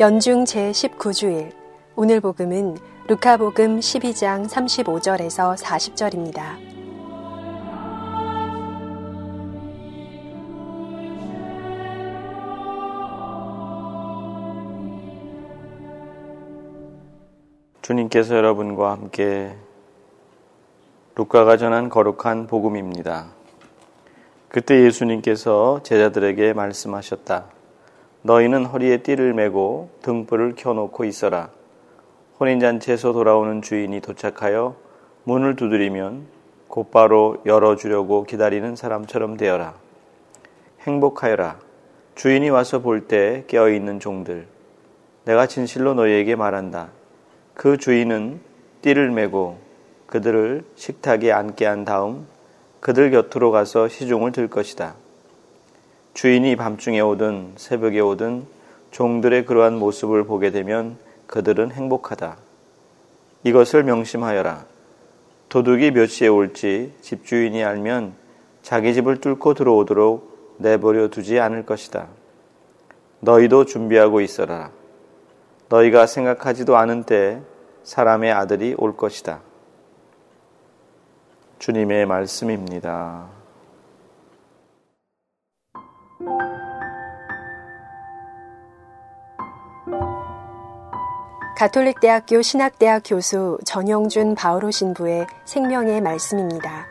연중 제19주일 오늘 복음은 루카복음 12장 35절에서 40절입니다. 주님께서 여러분과 함께 루카가 전한 거룩한 복음입니다. 그때 예수님께서 제자들에게 말씀하셨다. 너희는 허리에 띠를 메고 등불을 켜놓고 있어라. 혼인잔치에서 돌아오는 주인이 도착하여 문을 두드리면 곧바로 열어주려고 기다리는 사람처럼 되어라. 행복하여라. 주인이 와서 볼 때 깨어있는 종들. 내가 진실로 너희에게 말한다. 그 주인은 띠를 메고 그들을 식탁에 앉게 한 다음 그들 곁으로 가서 시종을 들 것이다. 주인이 밤중에 오든 새벽에 오든 종들의 그러한 모습을 보게 되면 그들은 행복하다. 이것을 명심하여라. 도둑이 몇 시에 올지 집주인이 알면 자기 집을 뚫고 들어오도록 내버려 두지 않을 것이다. 너희도 준비하고 있어라. 너희가 생각하지도 않은 때 사람의 아들이 올 것이다. 주님의 말씀입니다. 가톨릭대학교 신학대학 교수 전영준 바오로 신부의 생명의 말씀입니다.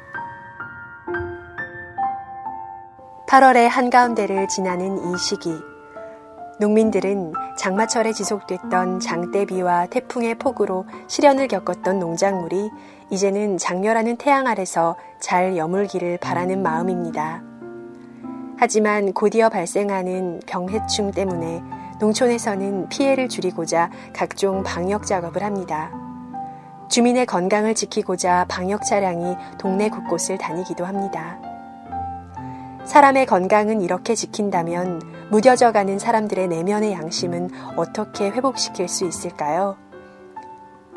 8월의 한가운데를 지나는 이 시기, 농민들은 장마철에 지속됐던 장대비와 태풍의 폭우로 시련을 겪었던 농작물이 이제는 장렬하는 태양 아래서 잘 여물기를 바라는 마음입니다. 하지만 곧이어 발생하는 병해충 때문에 농촌에서는 피해를 줄이고자 각종 방역 작업을 합니다. 주민의 건강을 지키고자 방역 차량이 동네 곳곳을 다니기도 합니다. 사람의 건강은 이렇게 지킨다면 무뎌져 가는 사람들의 내면의 양심은 어떻게 회복시킬 수 있을까요?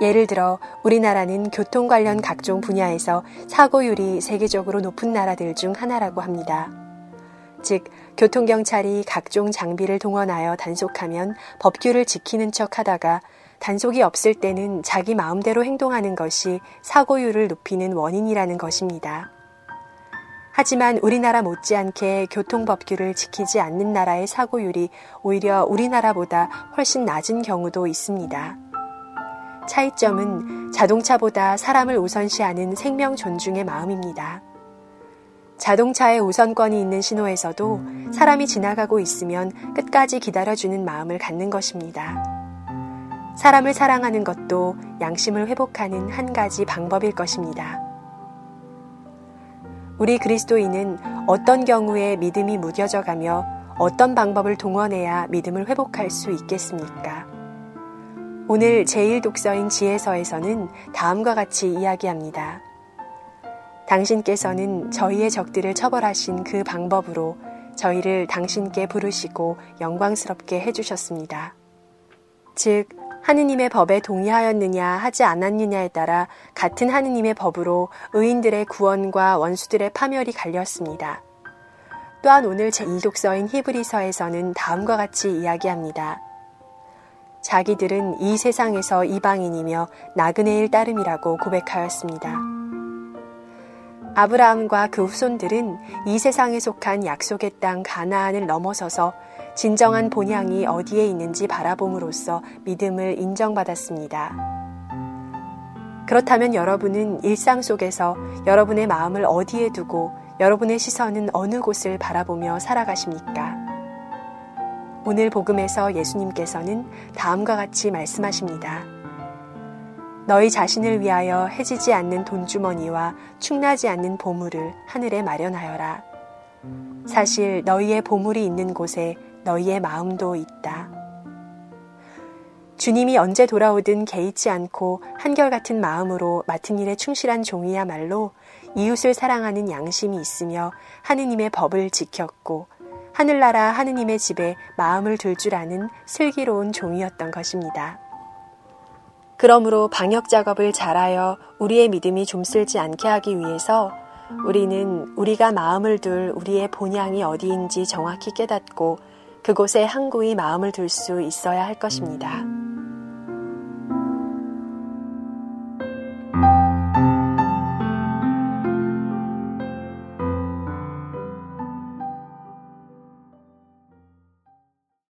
예를 들어 우리나라는 교통 관련 각종 분야에서 사고율이 세계적으로 높은 나라들 중 하나라고 합니다. 즉, 교통경찰이 각종 장비를 동원하여 단속하면 법규를 지키는 척 하다가 단속이 없을 때는 자기 마음대로 행동하는 것이 사고율을 높이는 원인이라는 것입니다. 하지만 우리나라 못지않게 교통법규를 지키지 않는 나라의 사고율이 오히려 우리나라보다 훨씬 낮은 경우도 있습니다. 차이점은 자동차보다 사람을 우선시하는 생명 존중의 마음입니다. 자동차에 우선권이 있는 신호에서도 사람이 지나가고 있으면 끝까지 기다려주는 마음을 갖는 것입니다. 사람을 사랑하는 것도 양심을 회복하는 한 가지 방법일 것입니다. 우리 그리스도인은 어떤 경우에 믿음이 무뎌져 가며 어떤 방법을 동원해야 믿음을 회복할 수 있겠습니까? 오늘 제1독서인 지혜서에서는 다음과 같이 이야기합니다. 당신께서는 저희의 적들을 처벌하신 그 방법으로 저희를 당신께 부르시고 영광스럽게 해주셨습니다. 즉, 하느님의 법에 동의하였느냐 하지 않았느냐에 따라 같은 하느님의 법으로 의인들의 구원과 원수들의 파멸이 갈렸습니다. 또한 오늘 제2독서인 히브리서에서는 다음과 같이 이야기합니다. 자기들은 이 세상에서 이방인이며 나그네일 따름이라고 고백하였습니다. 아브라함과 그 후손들은 이 세상에 속한 약속의 땅 가나안을 넘어서서 진정한 본향이 어디에 있는지 바라봄으로써 믿음을 인정받았습니다. 그렇다면 여러분은 일상 속에서 여러분의 마음을 어디에 두고 여러분의 시선은 어느 곳을 바라보며 살아가십니까? 오늘 복음에서 예수님께서는 다음과 같이 말씀하십니다. 너희 자신을 위하여 해지지 않는 돈주머니와 충나지 않는 보물을 하늘에 마련하여라. 사실 너희의 보물이 있는 곳에 너희의 마음도 있다. 주님이 언제 돌아오든 개의치 않고 한결같은 마음으로 맡은 일에 충실한 종이야말로 이웃을 사랑하는 양심이 있으며 하느님의 법을 지켰고 하늘나라 하느님의 집에 마음을 둘 줄 아는 슬기로운 종이었던 것입니다. 그러므로 방역 작업을 잘하여 우리의 믿음이 좀쓸지 않게 하기 위해서 우리는 우리가 마음을 둘 우리의 본향이 어디인지 정확히 깨닫고 그곳에 항구히 마음을 둘 수 있어야 할 것입니다.